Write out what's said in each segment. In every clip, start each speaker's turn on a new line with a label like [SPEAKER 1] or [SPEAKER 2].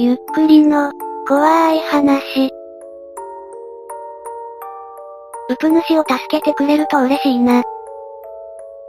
[SPEAKER 1] ゆっくりの、怖い話。うぷ主を助けてくれると嬉しいな。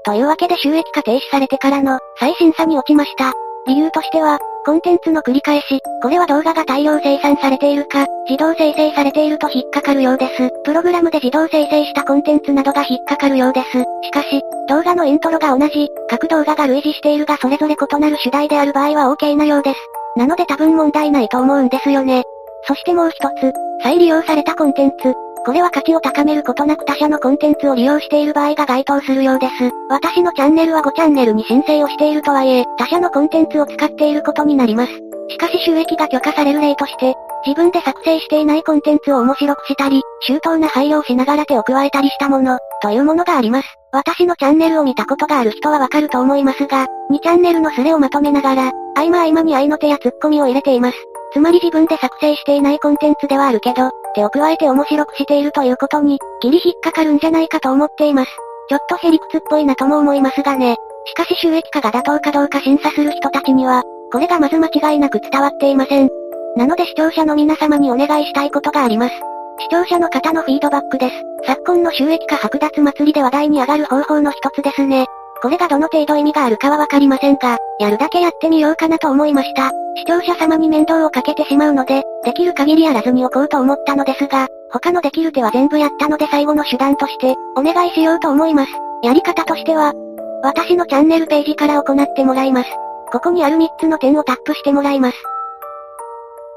[SPEAKER 1] というわけで収益化停止されてからの、再審査に落ちました。理由としては、コンテンツの繰り返し、これは動画が大量生産されているか、自動生成されていると引っかかるようです。プログラムで自動生成したコンテンツなどが引っかかるようです。しかし、動画のイントロが同じ、各動画が類似しているがそれぞれ異なる主題である場合は OK なようです。なので多分問題ないと思うんですよね。そしてもう一つ、再利用されたコンテンツ。これは価値を高めることなく他社のコンテンツを利用している場合が該当するようです。私のチャンネルは5チャンネルに申請をしているとはいえ、他社のコンテンツを使っていることになります。しかし収益が許可される例として、自分で作成していないコンテンツを面白くしたり、周到な配慮をしながら手を加えたりしたもの、というものがあります。私のチャンネルを見たことがある人はわかると思いますが、2チャンネルのスレをまとめながら、合間合間に合いの手やツッコミを入れています。つまり自分で作成していないコンテンツではあるけど、手を加えて面白くしているということに、ギリ引っかかるんじゃないかと思っています。ちょっとヘリクツっぽいなとも思いますがね。しかし収益化が妥当かどうか審査する人たちには、これがまず間違いなく伝わっていません。なので視聴者の皆様にお願いしたいことがあります。視聴者の方のフィードバックです。昨今の収益化剥奪祭りで話題に上がる方法の一つですね。これがどの程度意味があるかはわかりませんが、やるだけやってみようかなと思いました。視聴者様に面倒をかけてしまうので、できる限りやらずにおこうと思ったのですが、他のできる手は全部やったので最後の手段として、お願いしようと思います。やり方としては、私のチャンネルページから行ってもらいます。ここにある3つの点をタップしてもらいます。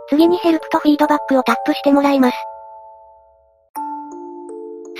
[SPEAKER 1] 次にヘルプとフィードバックをタップしてもらいます。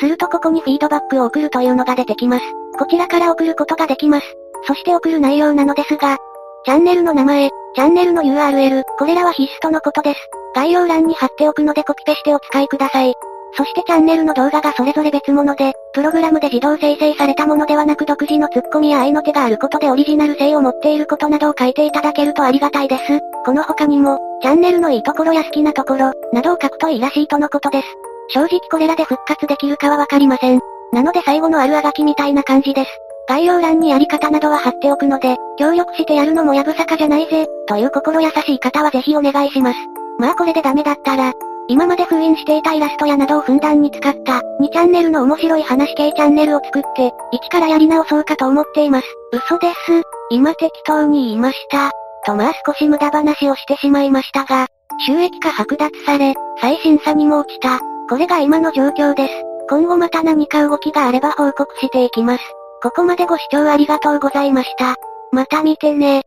[SPEAKER 1] するとここにフィードバックを送るというのが出てきます。こちらから送ることができます。そして送る内容なのですが、チャンネルの名前、チャンネルの URL、これらは必須とのことです。概要欄に貼っておくのでコピペしてお使いください。そしてチャンネルの動画がそれぞれ別物で、プログラムで自動生成されたものではなく独自のツッコミや合の手があることでオリジナル性を持っていることなどを書いていただけるとありがたいです。この他にも、チャンネルのいいところや好きなところ、などを書くといいらしいとのことです。正直これらで復活できるかはわかりません。なので最後のあるあがきみたいな感じです。概要欄にやり方などは貼っておくので、協力してやるのもやぶさかじゃないぜ、という心優しい方はぜひお願いします。まあこれでダメだったら、今まで封印していたイラストやなどをふんだんに使った、2チャンネルの面白い話系チャンネルを作って、一からやり直そうかと思っています。嘘です。今適当に言いました。とまあ少し無駄話をしてしまいましたが、収益化剥奪され、再審査にも落ちた。これが今の状況です。今後また何か動きがあれば報告していきます。ここまでご視聴ありがとうございました。また見てね。